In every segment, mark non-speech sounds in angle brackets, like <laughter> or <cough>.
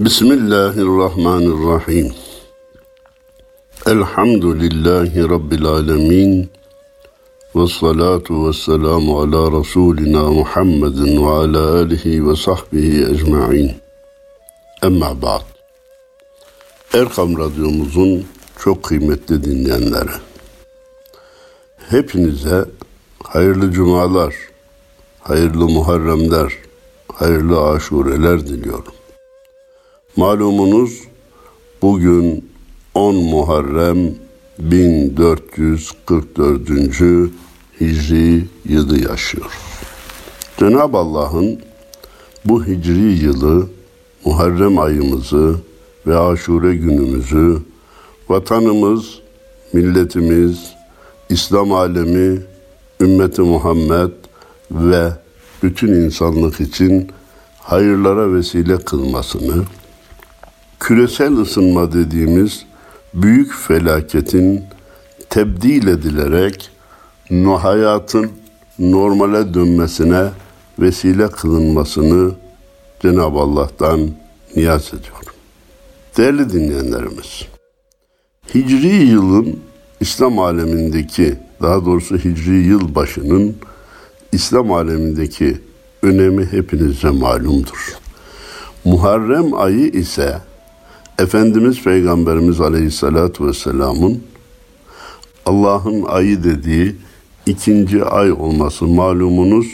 Bismillahirrahmanirrahim. Elhamdülillahi Rabbil alemin. Ve salatu ve selamu ala Resulina Muhammedin ve ala alihi ve sahbihi ecma'in. Emma ba'd. Erkam Radyomuzun çok kıymetli dinleyenleri. Hepinize hayırlı cumalar, hayırlı muharremler, hayırlı aşureler diliyorum. Malumunuz bugün 10 Muharrem 1444. Hicri yılı yaşıyor. Cenab-ı Allah'ın bu hicri yılı Muharrem ayımızı ve aşure günümüzü vatanımız, milletimiz, İslam alemi, ümmeti Muhammed ve bütün insanlık için hayırlara vesile kılmasını, küresel ısınma dediğimiz büyük felaketin tebdil edilerek hayatın normale dönmesine vesile kılınmasını Cenab-ı Allah'tan niyaz ediyorum. Değerli dinleyenlerimiz, Hicri yılın İslam alemindeki, daha doğrusu Hicri yıl başının İslam alemindeki önemi hepinize malumdur. Muharrem ayı ise Efendimiz Peygamberimiz Aleyhisselatü Vesselam'ın Allah'ın ayı dediği ikinci ay olması malumunuz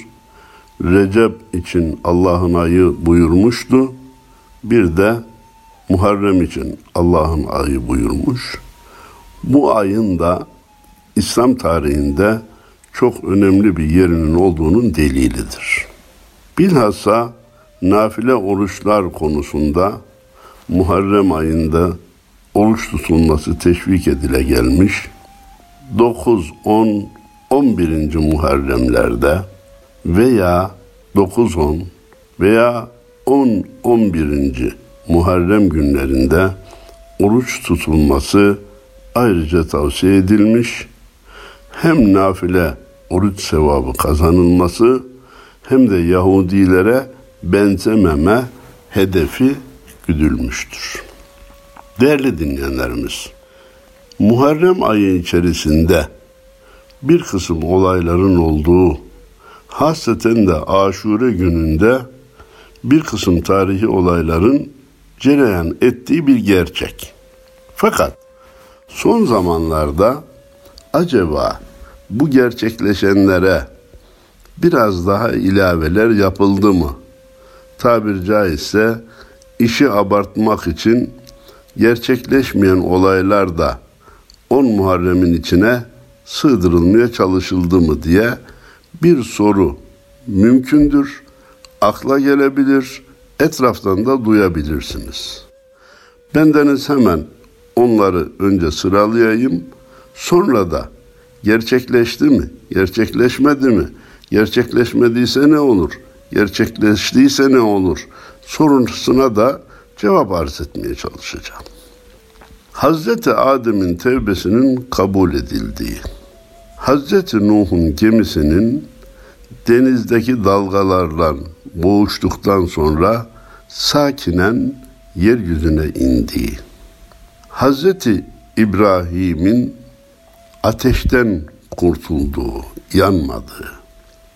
Recep için Allah'ın ayı buyurmuştu. Bir de Muharrem için Allah'ın ayı buyurmuş. Bu ayın da İslam tarihinde çok önemli bir yerinin olduğunun delilidir. Bilhassa nafile oruçlar konusunda Muharrem ayında oruç tutulması teşvik edile gelmiş. 9, 10, 11. Muharremlerde veya 9, 10 veya 10, 11. Muharrem günlerinde oruç tutulması ayrıca tavsiye edilmiş. Hem nafile oruç sevabı kazanılması hem de Yahudilere benzememe hedefi güdülmüştür. Değerli dinleyenlerimiz, Muharrem ayı içerisinde bir kısım olayların olduğu, hasreten de aşure gününde bir kısım tarihi olayların cereyan ettiği bir gerçek. Fakat son zamanlarda acaba bu gerçekleşenlere biraz daha ilaveler yapıldı mı? Tabir caizse işi abartmak için gerçekleşmeyen olaylar da 10 Muharrem'in içine sığdırılmaya çalışıldı mı diye bir soru mümkündür, akla gelebilir, etraftan da duyabilirsiniz. Bendeniz hemen onları önce sıralayayım, sonra da gerçekleşti mi, gerçekleşmedi mi, gerçekleşmediyse ne olur, gerçekleştiyse ne olur sorunusuna da cevap arz etmeye çalışacağım. Hazreti Adem'in tevbesinin kabul edildiği, Hazreti Nuh'un gemisinin denizdeki dalgalarla boğuştuktan sonra sakinen yeryüzüne indiği, Hazreti İbrahim'in ateşten kurtulduğu, yanmadığı,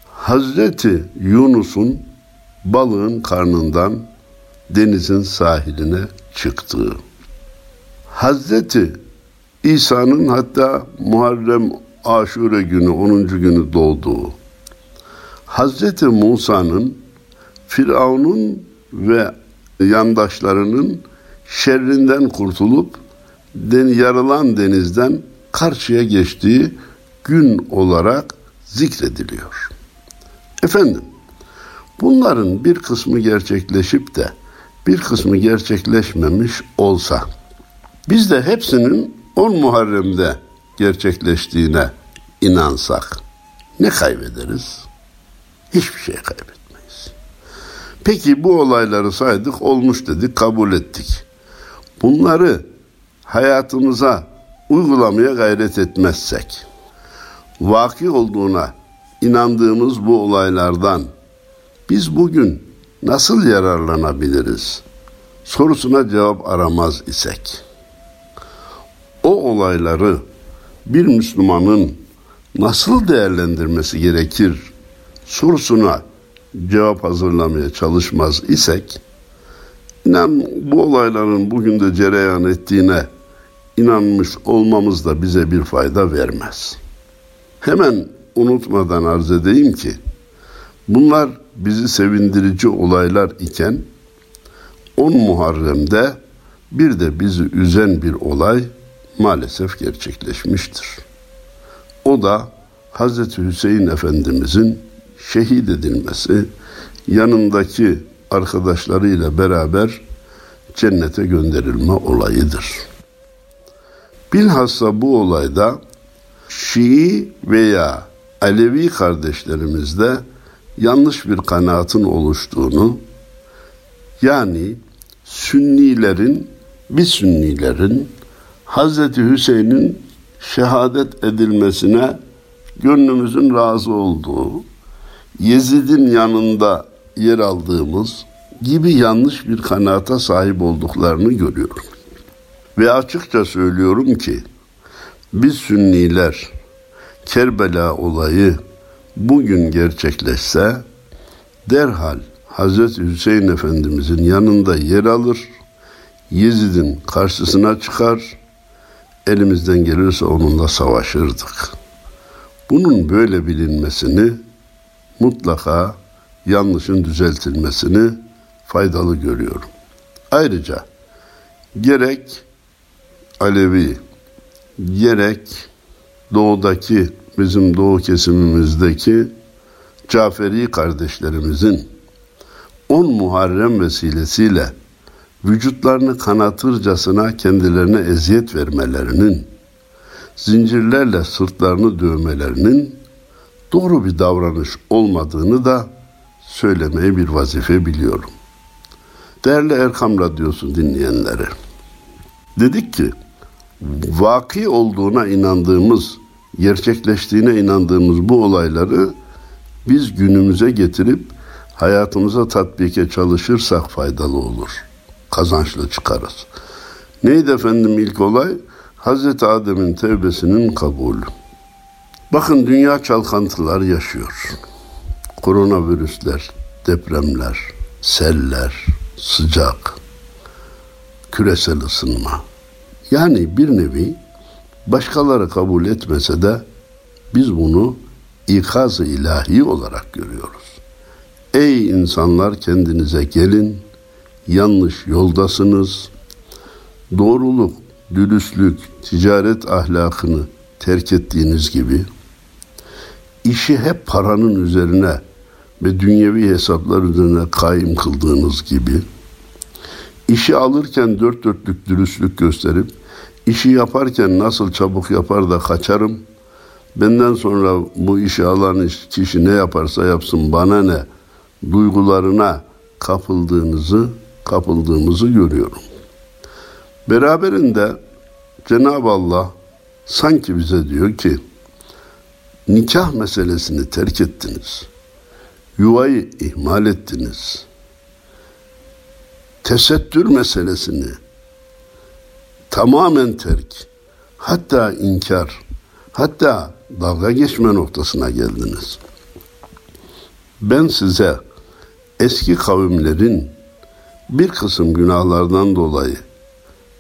Hazreti Yunus'un balığın karnından denizin sahiline çıktığı, Hazreti İsa'nın hatta Muharrem Aşure günü 10. günü doğduğu, Hazreti Musa'nın Firavun'un ve yandaşlarının şerrinden kurtulup den, yarılan denizden karşıya geçtiği gün olarak zikrediliyor. Efendim, bunların bir kısmı gerçekleşip de bir kısmı gerçekleşmemiş olsa biz de hepsinin 10 Muharrem'de gerçekleştiğine inansak ne kaybederiz? Hiçbir şey kaybetmeyiz. Peki bu olayları saydık, olmuş dedik, kabul ettik. Bunları hayatımıza uygulamaya gayret etmezsek, vaki olduğuna inandığımız bu olaylardan biz bugün nasıl yararlanabiliriz? sorusuna cevap aramaz isek, o olayları bir Müslümanın nasıl değerlendirmesi gerekir sorusuna cevap hazırlamaya çalışmaz isek, inan bu olayların bugün de cereyan ettiğine inanmış olmamız da bize bir fayda vermez. Hemen unutmadan arz edeyim ki, bunlar bizi sevindirici olaylar iken, 10 Muharrem'de bir de bizi üzen bir olay maalesef gerçekleşmiştir. O da Hz. Hüseyin Efendimizin şehit edilmesi, yanındaki arkadaşlarıyla beraber cennete gönderilme olayıdır. Bilhassa bu olayda Şii veya Alevi kardeşlerimizde yanlış bir kanaatin oluştuğunu, yani Sünnilerin, bir Sünnilerin Hazreti Hüseyin'in şehadet edilmesine gönlümüzün razı olduğu, Yezid'in yanında yer aldığımız gibi yanlış bir kanaata sahip olduklarını görüyorum. Ve açıkça söylüyorum ki biz Sünniler Kerbela olayı bugün gerçekleşse derhal Hazreti Hüseyin Efendimizin yanında yer alır, Yezid'in karşısına çıkar, elimizden gelirse onunla savaşırdık. Bunun böyle bilinmesini mutlaka yanlışın düzeltilmesini faydalı görüyorum. Ayrıca gerek Alevi gerek doğudaki bizim doğu kesimimizdeki Caferi kardeşlerimizin 10 Muharrem vesilesiyle vücutlarını kanatırcasına kendilerine eziyet vermelerinin, zincirlerle sırtlarını dövmelerinin doğru bir davranış olmadığını da söylemeyi bir vazife biliyorum. Değerli Erkam Radyosu dinleyenleri, dedik ki, vaki olduğuna inandığımız, gerçekleştiğine inandığımız bu olayları biz günümüze getirip hayatımıza tatbike çalışırsak faydalı olur. Kazançlı çıkarız. Neydi efendim ilk olay? Hazreti Adem'in tevbesinin kabulü. Bakın dünya çalkantılar yaşıyor. Koronavirüsler, depremler, seller, sıcak, küresel ısınma. Yani bir nevi başkaları kabul etmese de biz bunu ikaz-ı ilahi olarak görüyoruz. Ey insanlar kendinize gelin, yanlış yoldasınız. Doğruluk, dürüstlük, ticaret ahlakını terk ettiğiniz gibi işi hep paranın üzerine ve dünyevi hesaplar üzerine kaim kıldığınız gibi işi alırken dört dörtlük dürüstlük gösterip işi yaparken nasıl çabuk yapar da kaçarım benden sonra bu işi alan kişi ne yaparsa yapsın bana ne duygularına kapıldığınızı kapıldığımızı görüyorum. Beraberinde Cenab-ı Allah sanki bize diyor ki nikah meselesini terk ettiniz. Yuvayı ihmal ettiniz. Tesettür meselesini tamamen terk, hatta inkar, hatta dalga geçme noktasına geldiniz. Ben size eski kavimlerin bir kısım günahlardan dolayı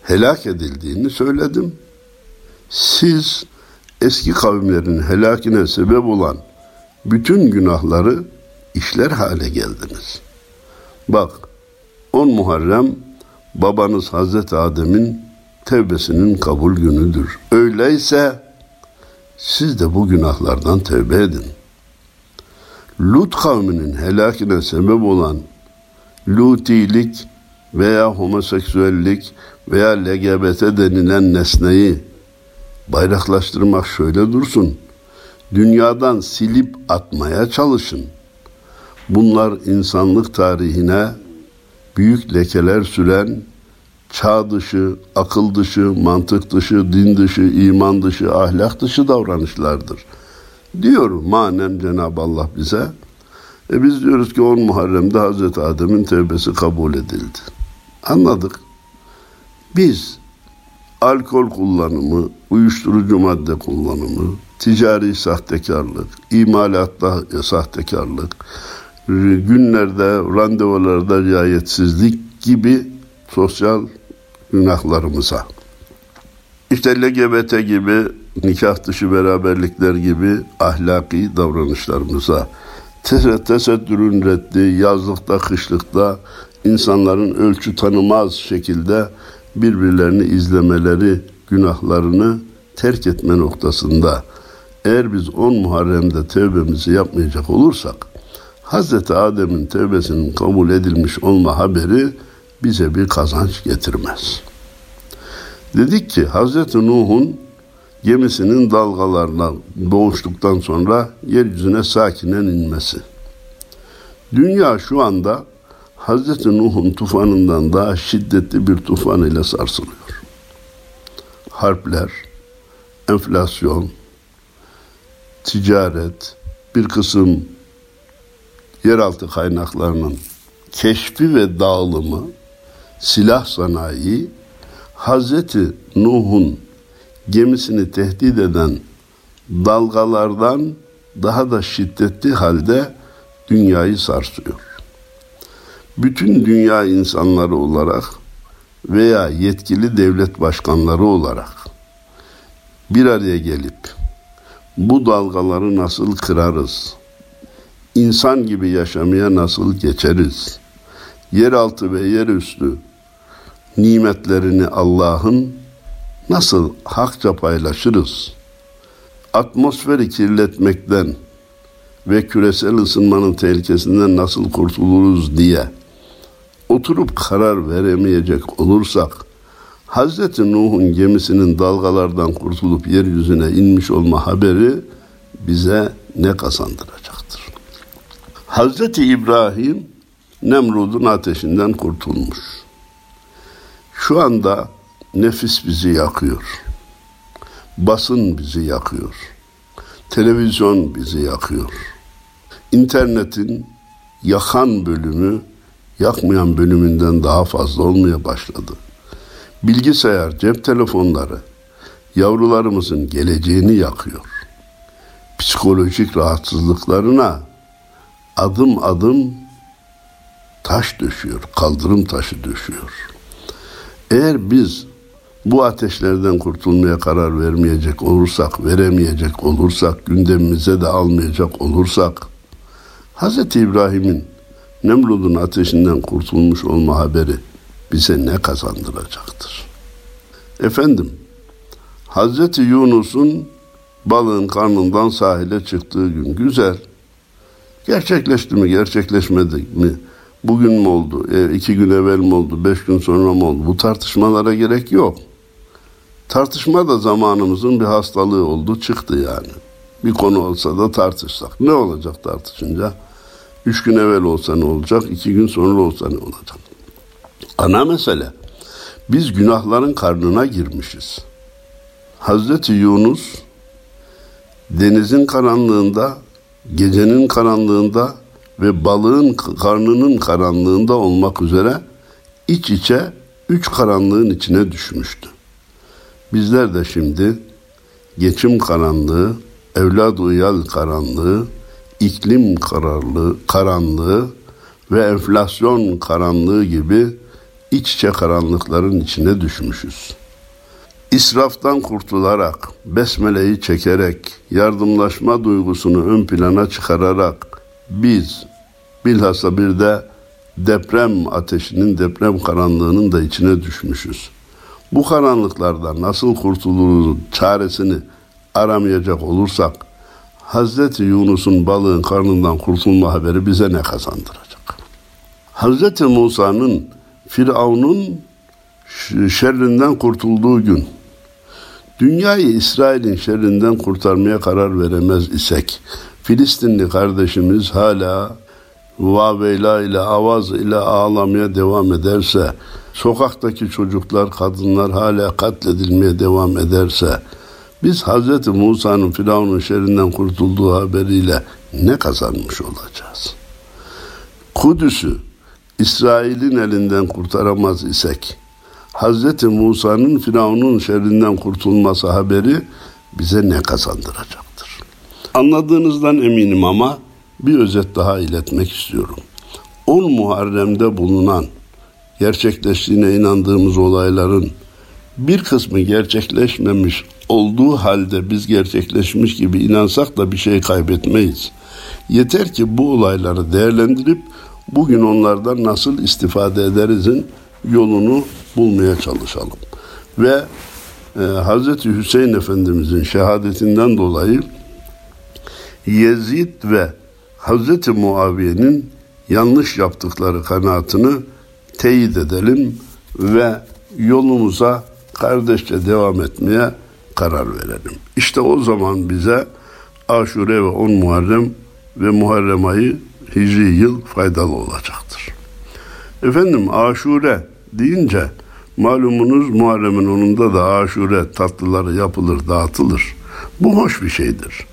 helak edildiğini söyledim. Siz eski kavimlerin helakine sebep olan bütün günahları işler hale geldiniz. Bak 10 Muharrem babanız Hazreti Adem'in tevbesinin kabul günüdür. Öyleyse siz de bu günahlardan tevbe edin. Lut kavminin helakine sebep olan Lutilik veya homoseksüellik veya LGBT denilen nesneyi bayraklaştırmak şöyle dursun. Dünyadan silip atmaya çalışın. Bunlar insanlık tarihine büyük lekeler süren çağ dışı, akıl dışı, mantık dışı, din dışı, iman dışı, ahlak dışı davranışlardır. Diyor manen Cenab-ı Allah bize. E biz diyoruz ki 10 Muharrem'de Hazreti Adem'in tevbesi kabul edildi. Anladık. Biz alkol kullanımı, uyuşturucu madde kullanımı, ticari sahtekarlık, imalatta sahtekarlık, günlerde, randevularda riayetsizlik gibi sosyal günahlarımıza. İşte LGBT gibi, nikah dışı beraberlikler gibi ahlaki davranışlarımıza, tesettürün reddi, yazlıkta, kışlıkta insanların ölçü tanımaz şekilde birbirlerini izlemeleri, günahlarını terk etme noktasında eğer biz 10 Muharrem'de tevbemizi yapmayacak olursak Hz. Adem'in tevbesinin kabul edilmiş olma haberi bize bir kazanç getirmez. Dedik ki Hz. Nuh'un gemisinin dalgalarla boğuştuktan sonra yeryüzüne sakinen inmesi. Dünya şu anda Hz. Nuh'un tufanından daha şiddetli bir tufan ile sarsılıyor. Harpler, enflasyon, ticaret, bir kısım yeraltı kaynaklarının keşfi ve dağılımı, silah sanayi, Hazreti Nuh'un gemisini tehdit eden dalgalardan daha da şiddetli halde dünyayı sarsıyor. Bütün dünya insanları olarak veya yetkili devlet başkanları olarak bir araya gelip bu dalgaları nasıl kırarız? İnsan gibi yaşamaya nasıl geçeriz? Yeraltı ve yerüstü nimetlerini Allah'ın nasıl hakça paylaşırız? Atmosferi kirletmekten ve küresel ısınmanın tehlikesinden nasıl kurtuluruz diye oturup karar veremeyecek olursak Hazreti Nuh'un gemisinin dalgalardan kurtulup yeryüzüne inmiş olma haberi bize ne kazandıracaktır? Hazreti İbrahim Nemrud'un ateşinden kurtulmuş. Şu anda nefis bizi yakıyor. Basın bizi yakıyor. Televizyon bizi yakıyor. İnternetin yakan bölümü yakmayan bölümünden daha fazla olmaya başladı. Bilgisayar, cep telefonları yavrularımızın geleceğini yakıyor. Psikolojik rahatsızlıklarına adım adım taş düşüyor, kaldırım taşı düşüyor. Eğer biz bu ateşlerden kurtulmaya karar vermeyecek olursak, veremeyecek olursak, gündemimize de almayacak olursak, Hz. İbrahim'in Nemrud'un ateşinden kurtulmuş olma haberi bize ne kazandıracaktır? Efendim, Hazreti Yunus'un balığın karnından sahile çıktığı gün güzel. Gerçekleşti mi, gerçekleşmedi mi? Bugün mü oldu, e, iki gün evvel mi oldu, beş gün sonra mı oldu? Bu tartışmalara gerek yok. Tartışma da zamanımızın bir hastalığı oldu, çıktı yani. Bir konu olsa da tartışsak. Ne olacak tartışınca? Üç gün evvel olsa ne olacak, iki gün sonra olsa ne olacak? Ana mesele, biz günahların karnına girmişiz. Hazreti Yunus denizin karanlığında, gecenin karanlığında ve balığın karnının karanlığında olmak üzere iç içe üç karanlığın içine düşmüştü. Bizler de şimdi geçim karanlığı, evlad uyal karanlığı, iklim kararlığı, karanlığı ve enflasyon karanlığı gibi iç içe karanlıkların içine düşmüşüz. İsraftan kurtularak, besmeleyi çekerek, yardımlaşma duygusunu ön plana çıkararak biz bilhassa bir de deprem ateşinin, deprem karanlığının da içine düşmüşüz. Bu karanlıklardan nasıl kurtuluruz çaresini aramayacak olursak Hazreti Yunus'un balığın karnından kurtulma haberi bize ne kazandıracak? Hazreti Musa'nın Firavun'un şerrinden kurtulduğu gün dünyayı İsrail'in şerrinden kurtarmaya karar veremez isek Filistinli kardeşimiz hala vaveyla ile avaz ile ağlamaya devam ederse sokaktaki çocuklar kadınlar hala katledilmeye devam ederse biz Hz. Musa'nın Firavun'un şerrinden kurtulduğu haberiyle ne kazanmış olacağız? Kudüs'ü İsrail'in elinden kurtaramaz isek, Hz. Musa'nın Firavun'un şerrinden kurtulması haberi bize ne kazandıracaktır? Anladığınızdan eminim ama bir özet daha iletmek istiyorum. 10 Muharrem'de bulunan gerçekleştiğine inandığımız olayların bir kısmı gerçekleşmemiş olduğu halde biz gerçekleşmiş gibi inansak da bir şey kaybetmeyiz. Yeter ki bu olayları değerlendirip bugün onlardan nasıl istifade ederizin yolunu bulmaya çalışalım. Ve e, Hz. Hüseyin Efendimizin şehadetinden dolayı Yezid ve Hz. Muaviye'nin yanlış yaptıkları kanaatini teyit edelim ve yolumuza kardeşçe devam etmeye karar verelim. İşte o zaman bize Aşure ve 10 Muharrem ve Muharrem ayı Hicri yıl faydalı olacaktır. Efendim Aşure deyince malumunuz Muharrem'in onunda da Aşure tatlıları yapılır, dağıtılır. Bu hoş bir şeydir.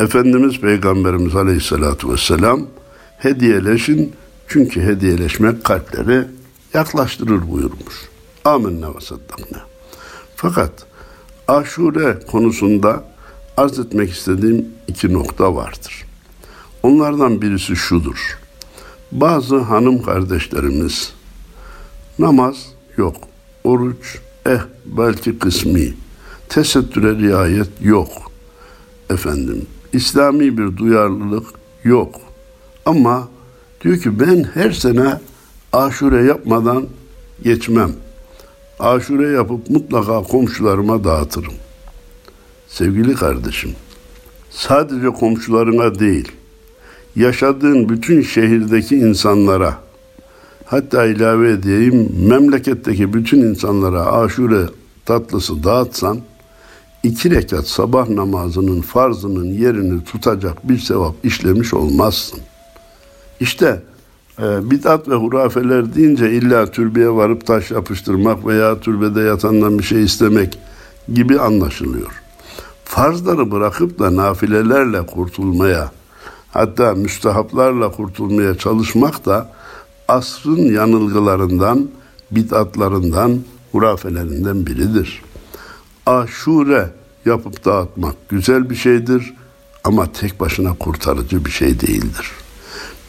Efendimiz Peygamberimiz Aleyhisselatü Vesselam hediyeleşin çünkü hediyeleşmek kalpleri yaklaştırır buyurmuş. Amenna ve saddakna. Fakat aşure konusunda arz etmek istediğim iki nokta vardır. Onlardan birisi şudur. Bazı hanım kardeşlerimiz namaz yok, oruç eh belki kısmi, tesettüre riayet yok. Efendim, İslami bir duyarlılık yok. Ama diyor ki ben her sene aşure yapmadan geçmem. Aşure yapıp mutlaka komşularıma dağıtırım. Sevgili kardeşim, sadece komşularına değil, yaşadığın bütün şehirdeki insanlara, hatta ilave edeyim, memleketteki bütün insanlara aşure tatlısı dağıtsan, iki rekat sabah namazının farzının yerini tutacak bir sevap işlemiş olmazsın. İşte e, bid'at ve hurafeler deyince illa türbeye varıp taş yapıştırmak veya türbede yatandan bir şey istemek gibi anlaşılıyor. Farzları bırakıp da nafilelerle kurtulmaya, hatta müstehaplarla kurtulmaya çalışmak da asrın yanılgılarından, bid'atlarından, hurafelerinden biridir. Aşure yapıp dağıtmak güzel bir şeydir ama tek başına kurtarıcı bir şey değildir.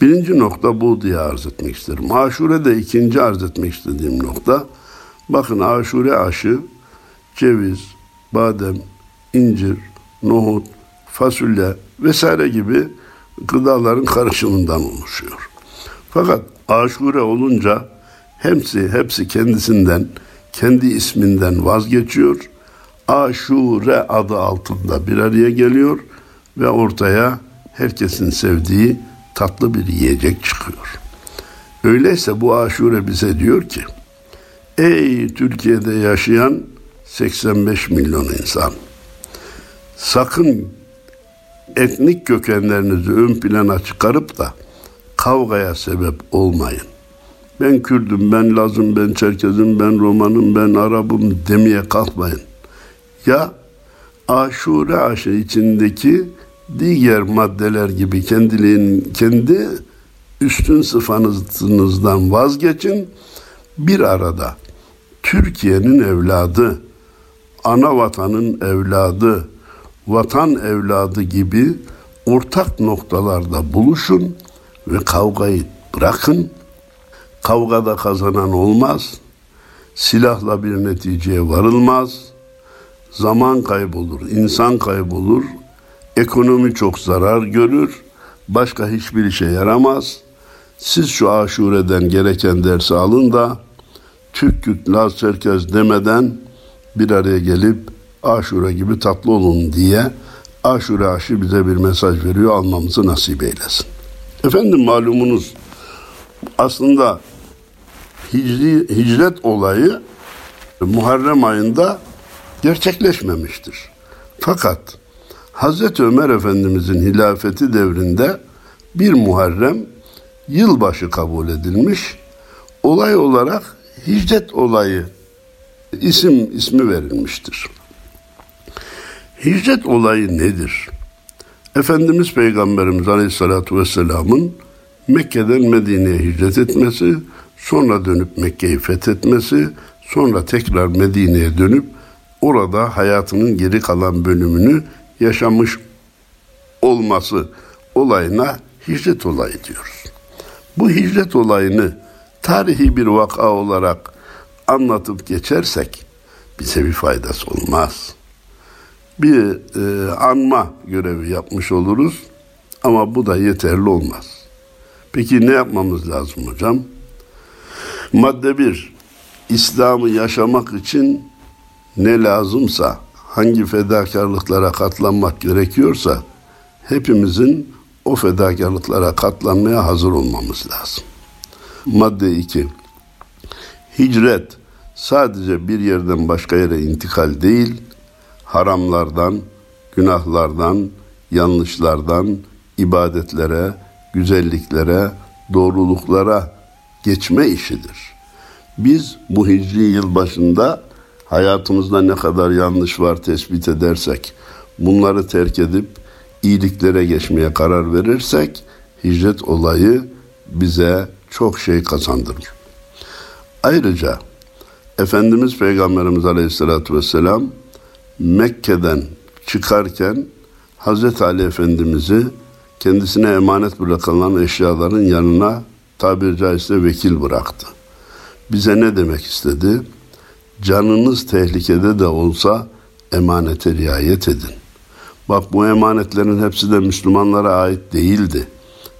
Birinci nokta bu diye arz etmek isterim. Aşure de ikinci arz etmek istediğim nokta. Bakın aşure aşı ceviz, badem, incir, nohut, fasulye vesaire gibi gıdaların karışımından oluşuyor. Fakat aşure olunca hepsi hepsi kendisinden, kendi isminden vazgeçiyor. Aşure adı altında bir araya geliyor ve ortaya herkesin sevdiği tatlı bir yiyecek çıkıyor. Öyleyse bu aşure bize diyor ki, ey Türkiye'de yaşayan 85 milyon insan, sakın etnik kökenlerinizi ön plana çıkarıp da kavgaya sebep olmayın. Ben Kürdüm, ben Lazım, ben Çerkezim, ben Romanım, ben Arabım demeye kalkmayın. Ya aşure aşı içindeki diğer maddeler gibi kendiliğin kendi üstün sıfanızdan vazgeçin. Bir arada Türkiye'nin evladı, ana vatanın evladı, vatan evladı gibi ortak noktalarda buluşun ve kavgayı bırakın. Kavgada kazanan olmaz. Silahla bir neticeye varılmaz. Zaman kaybolur, insan kaybolur, Ekonomi çok zarar görür. Başka hiçbir işe yaramaz. Siz şu aşureden gereken dersi alın da Türk, Kürt, Laz, Çerkez demeden bir araya gelip aşure gibi tatlı olun diye aşure aşı bize bir mesaj veriyor almamızı nasip eylesin. Efendim malumunuz aslında hicri, hicret olayı Muharrem ayında gerçekleşmemiştir. Fakat Hazreti Ömer Efendimizin hilafeti devrinde bir Muharrem yılbaşı kabul edilmiş. Olay olarak hicret olayı isim ismi verilmiştir. Hicret olayı nedir? Efendimiz Peygamberimiz Aleyhisselatü Vesselam'ın Mekke'den Medine'ye hicret etmesi, sonra dönüp Mekke'yi fethetmesi, sonra tekrar Medine'ye dönüp orada hayatının geri kalan bölümünü yaşamış olması olayına hicret olayı diyoruz. Bu hicret olayını tarihi bir vaka olarak anlatıp geçersek bize bir faydası olmaz. Bir e, anma görevi yapmış oluruz ama bu da yeterli olmaz. Peki ne yapmamız lazım hocam? Madde bir, İslam'ı yaşamak için ne lazımsa, hangi fedakarlıklara katlanmak gerekiyorsa hepimizin o fedakarlıklara katlanmaya hazır olmamız lazım. Madde 2. Hicret sadece bir yerden başka yere intikal değil, haramlardan, günahlardan, yanlışlardan, ibadetlere, güzelliklere, doğruluklara geçme işidir. Biz bu hicri yıl başında hayatımızda ne kadar yanlış var tespit edersek, bunları terk edip iyiliklere geçmeye karar verirsek, hicret olayı bize çok şey kazandırır. Ayrıca Efendimiz Peygamberimiz Aleyhisselatü Vesselam Mekke'den çıkarken Hazreti Ali Efendimiz'i kendisine emanet bırakılan eşyaların yanına tabiri caizse vekil bıraktı. Bize ne demek istedi? Canınız tehlikede de olsa emanete riayet edin. Bak bu emanetlerin hepsi de Müslümanlara ait değildi.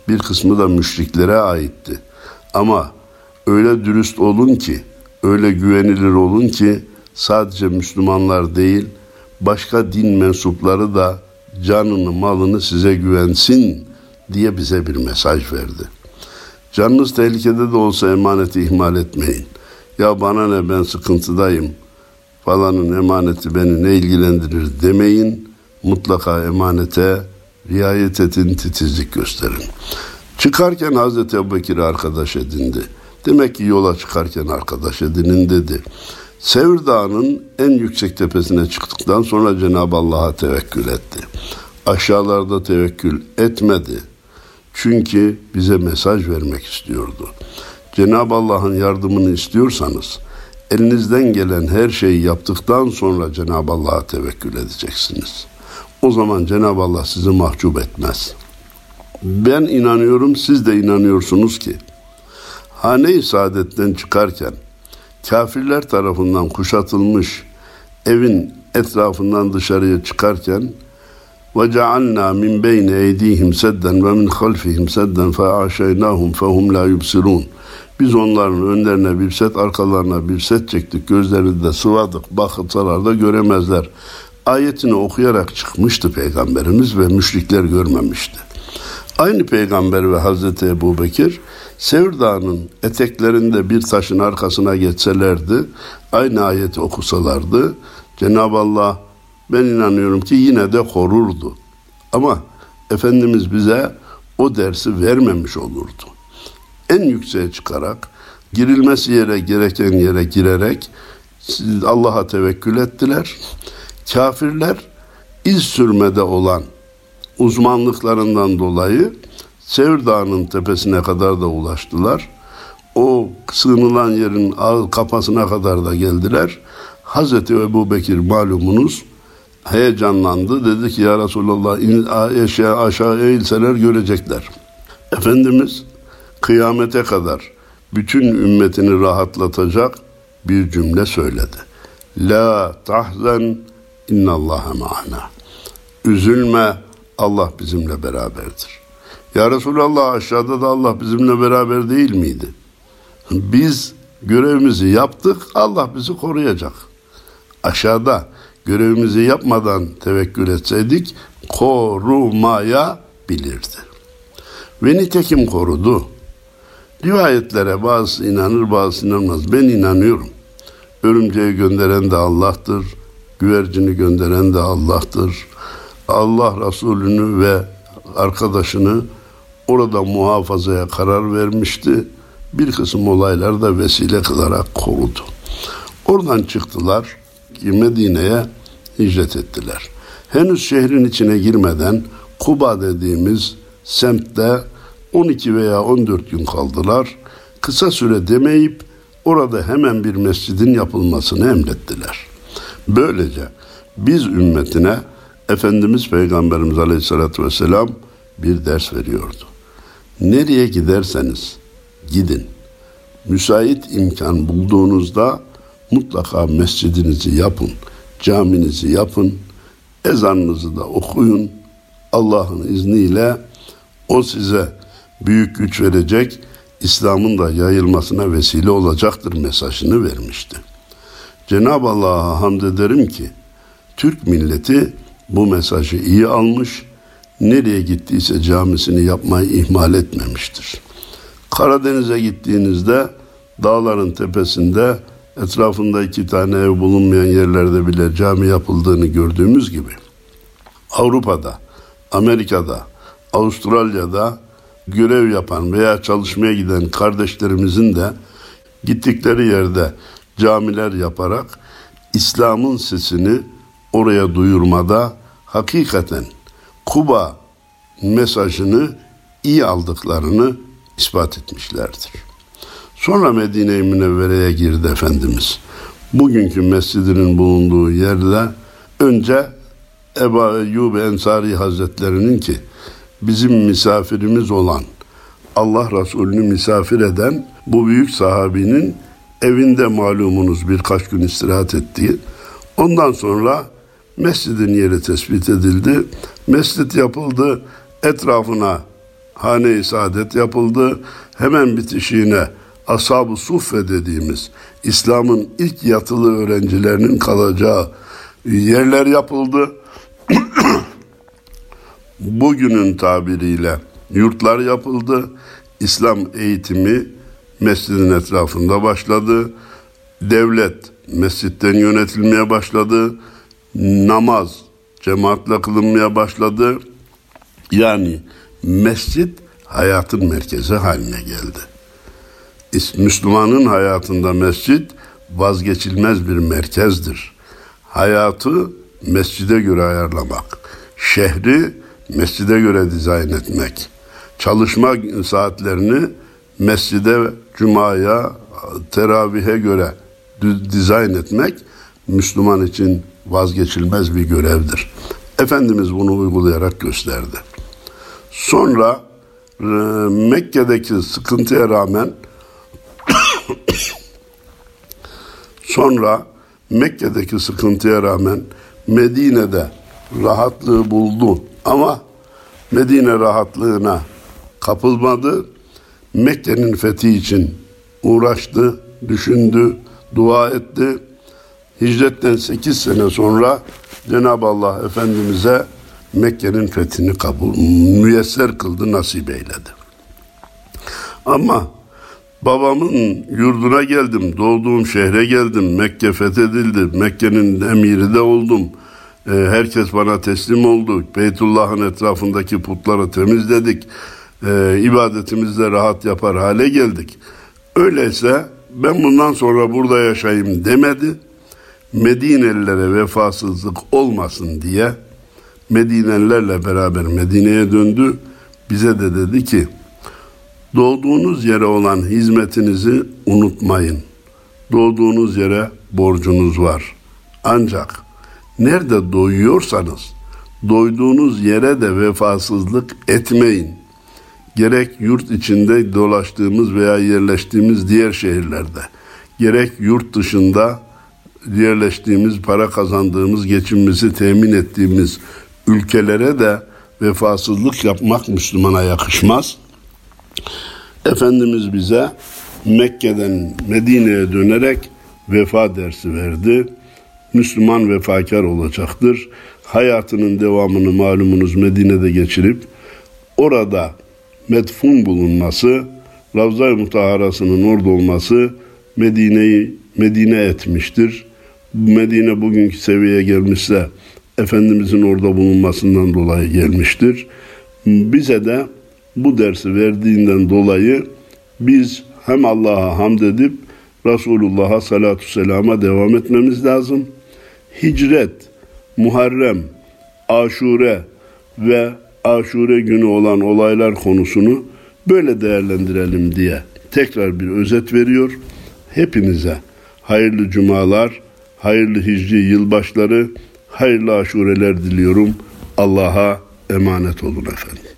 Bir kısmı da müşriklere aitti. Ama öyle dürüst olun ki, öyle güvenilir olun ki sadece Müslümanlar değil, başka din mensupları da canını malını size güvensin diye bize bir mesaj verdi. Canınız tehlikede de olsa emaneti ihmal etmeyin. Ya bana ne ben sıkıntıdayım falanın emaneti beni ne ilgilendirir demeyin. Mutlaka emanete riayet edin, titizlik gösterin. Çıkarken Hazreti Ebubekir arkadaş edindi. Demek ki yola çıkarken arkadaş edinin dedi. Sevr Dağı'nın en yüksek tepesine çıktıktan sonra Cenab-ı Allah'a tevekkül etti. Aşağılarda tevekkül etmedi. Çünkü bize mesaj vermek istiyordu. Cenab-ı Allah'ın yardımını istiyorsanız elinizden gelen her şeyi yaptıktan sonra Cenab-ı Allah'a tevekkül edeceksiniz. O zaman Cenab-ı Allah sizi mahcup etmez. Ben inanıyorum siz de inanıyorsunuz ki hane-i saadetten çıkarken kafirler tarafından kuşatılmış evin etrafından dışarıya çıkarken ve cealna min beyne eydihim sedden ve min halfihim sedden fe aşeynahum fehum la yubsirun.'' Biz onların önlerine bir set, arkalarına bir set çektik, gözlerini de sıvadık, bakıtsalar da göremezler. Ayetini okuyarak çıkmıştı Peygamberimiz ve müşrikler görmemişti. Aynı Peygamber ve Hazreti Ebu Bekir, Sevr Dağı'nın eteklerinde bir taşın arkasına geçselerdi, aynı ayeti okusalardı, Cenab-ı Allah ben inanıyorum ki yine de korurdu. Ama Efendimiz bize o dersi vermemiş olurdu. En yükseğe çıkarak, girilmesi yere gereken yere girerek Allah'a tevekkül ettiler. Kafirler iz sürmede olan uzmanlıklarından dolayı Sevr Dağı'nın tepesine kadar da ulaştılar. O sığınılan yerin kapasına kadar da geldiler. Hazreti Ebu Bekir malumunuz heyecanlandı. Dedi ki ya Resulallah in, aşağı, aşağı eğilseler görecekler. Efendimiz kıyamete kadar bütün ümmetini rahatlatacak bir cümle söyledi. La tahzen innallaha ma'ana. Üzülme Allah bizimle beraberdir. Ya Resulallah aşağıda da Allah bizimle beraber değil miydi? Biz görevimizi yaptık Allah bizi koruyacak. Aşağıda görevimizi yapmadan tevekkül etseydik korumaya bilirdi. Ve nitekim korudu. Rivayetlere bazı inanır bazı inanmaz. Ben inanıyorum. Örümceği gönderen de Allah'tır. Güvercini gönderen de Allah'tır. Allah Resulünü ve arkadaşını orada muhafazaya karar vermişti. Bir kısım olaylar da vesile kılarak korudu. Oradan çıktılar ki Medine'ye hicret ettiler. Henüz şehrin içine girmeden Kuba dediğimiz semtte 12 veya 14 gün kaldılar. Kısa süre demeyip orada hemen bir mescidin yapılmasını emrettiler. Böylece biz ümmetine Efendimiz Peygamberimiz Aleyhisselatü Vesselam bir ders veriyordu. Nereye giderseniz gidin. Müsait imkan bulduğunuzda mutlaka mescidinizi yapın, caminizi yapın, ezanınızı da okuyun. Allah'ın izniyle o size büyük güç verecek, İslam'ın da yayılmasına vesile olacaktır mesajını vermişti. Cenab-ı Allah'a hamd ederim ki Türk milleti bu mesajı iyi almış, nereye gittiyse camisini yapmayı ihmal etmemiştir. Karadeniz'e gittiğinizde dağların tepesinde etrafında iki tane ev bulunmayan yerlerde bile cami yapıldığını gördüğümüz gibi Avrupa'da, Amerika'da, Avustralya'da görev yapan veya çalışmaya giden kardeşlerimizin de gittikleri yerde camiler yaparak İslam'ın sesini oraya duyurmada hakikaten Kuba mesajını iyi aldıklarını ispat etmişlerdir. Sonra Medine-i Münevvere'ye girdi Efendimiz. Bugünkü mescidinin bulunduğu yerde önce Ebu Eyyub Ensari Hazretlerinin ki bizim misafirimiz olan Allah Resulü'nü misafir eden bu büyük sahabinin evinde malumunuz birkaç gün istirahat ettiği. Ondan sonra mescidin yeri tespit edildi. Mescid yapıldı. Etrafına hane-i saadet yapıldı. Hemen bitişiğine Ashab-ı Suffe dediğimiz İslam'ın ilk yatılı öğrencilerinin kalacağı yerler yapıldı. <clears throat> Bugünün tabiriyle yurtlar yapıldı. İslam eğitimi mescidin etrafında başladı. Devlet mescitten yönetilmeye başladı. Namaz cemaatle kılınmaya başladı. Yani mescit hayatın merkezi haline geldi. Müslümanın hayatında mescit vazgeçilmez bir merkezdir. Hayatı mescide göre ayarlamak, şehri mescide göre dizayn etmek, çalışma saatlerini mescide, cumaya, teravihe göre dizayn etmek Müslüman için vazgeçilmez bir görevdir. Efendimiz bunu uygulayarak gösterdi. Sonra e, Mekke'deki sıkıntıya rağmen <coughs> sonra Mekke'deki sıkıntıya rağmen Medine'de rahatlığı buldu ama Medine rahatlığına kapılmadı. Mekke'nin fethi için uğraştı, düşündü, dua etti. Hicretten 8 sene sonra Cenab-ı Allah Efendimiz'e Mekke'nin fethini kabul, müyesser kıldı, nasip eyledi. Ama babamın yurduna geldim, doğduğum şehre geldim, Mekke fethedildi, Mekke'nin emiri de oldum. Ee, herkes bana teslim oldu. Beytullah'ın etrafındaki putları temizledik. Ee, ibadetimizde rahat yapar hale geldik. Öyleyse ben bundan sonra burada yaşayayım demedi. Medinelilere vefasızlık olmasın diye Medinelilerle beraber Medine'ye döndü. Bize de dedi ki doğduğunuz yere olan hizmetinizi unutmayın. Doğduğunuz yere borcunuz var. Ancak nerede doyuyorsanız doyduğunuz yere de vefasızlık etmeyin. Gerek yurt içinde dolaştığımız veya yerleştiğimiz diğer şehirlerde, gerek yurt dışında yerleştiğimiz, para kazandığımız, geçimimizi temin ettiğimiz ülkelere de vefasızlık yapmak Müslümana yakışmaz. Efendimiz bize Mekke'den Medine'ye dönerek vefa dersi verdi. Müslüman vefakar olacaktır. Hayatının devamını malumunuz Medine'de geçirip orada medfun bulunması, Ravza-i Mutaharası'nın orada olması Medine'yi Medine etmiştir. Medine bugünkü seviyeye gelmişse Efendimizin orada bulunmasından dolayı gelmiştir. Bize de bu dersi verdiğinden dolayı biz hem Allah'a hamd edip Resulullah'a salatu selama devam etmemiz lazım. Hicret, Muharrem, Aşure ve Aşure günü olan olaylar konusunu böyle değerlendirelim diye tekrar bir özet veriyor. Hepinize hayırlı cumalar, hayırlı hicri yılbaşları, hayırlı aşureler diliyorum. Allah'a emanet olun efendim.